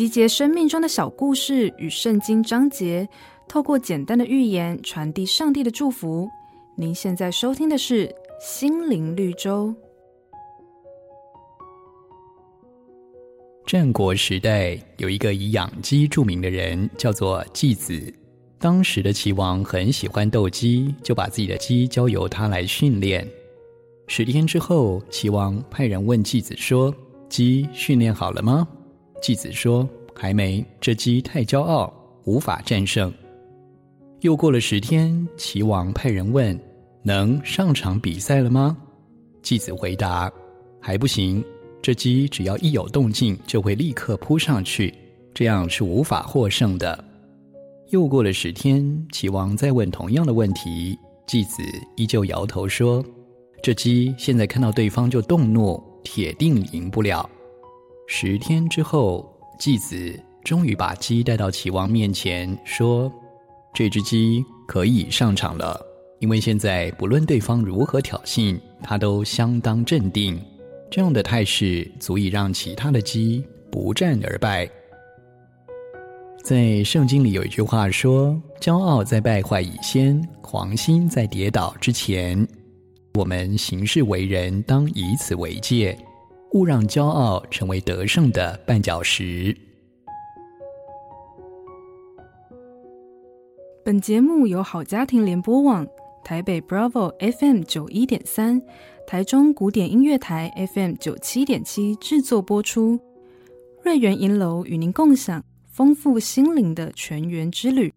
集结生命中的小故事与圣经章节，透过简单的寓言传递上帝的祝福。您现在收听的是《心灵绿洲》。战国时代有一个以养鸡著名的人，叫做季子。当时的齐王很喜欢斗鸡，就把自己的鸡交由他来训练。十天之后，齐王派人问季子说：“鸡训练好了吗？”季子说：“还没，这鸡太骄傲，无法战胜。”又过了十天，齐王派人问：“能上场比赛了吗？”季子回答：“还不行。”这鸡只要一有动静，就会立刻扑上去，这样是无法获胜的。又过了十天，齐王再问同样的问题，季子依旧摇头说：“这鸡现在看到对方就动怒，铁定赢不了。”十天之后，继子终于把鸡带到齐王面前，说：“这只鸡可以上场了，因为现在不论对方如何挑衅，它都相当镇定。”这样的态势足以让其他的鸡不战而败。在圣经里有一句话说：“骄傲在败坏以先，狂心在跌倒之前。”我们行事为人当以此为戒，勿让骄傲成为得胜的绊脚石。本节目由好家庭联播网、台北 Bravo FM 九一点三。台中古典音乐台 FM 九七点七制作播出，瑞源银楼与您共享丰富心灵的全员之旅。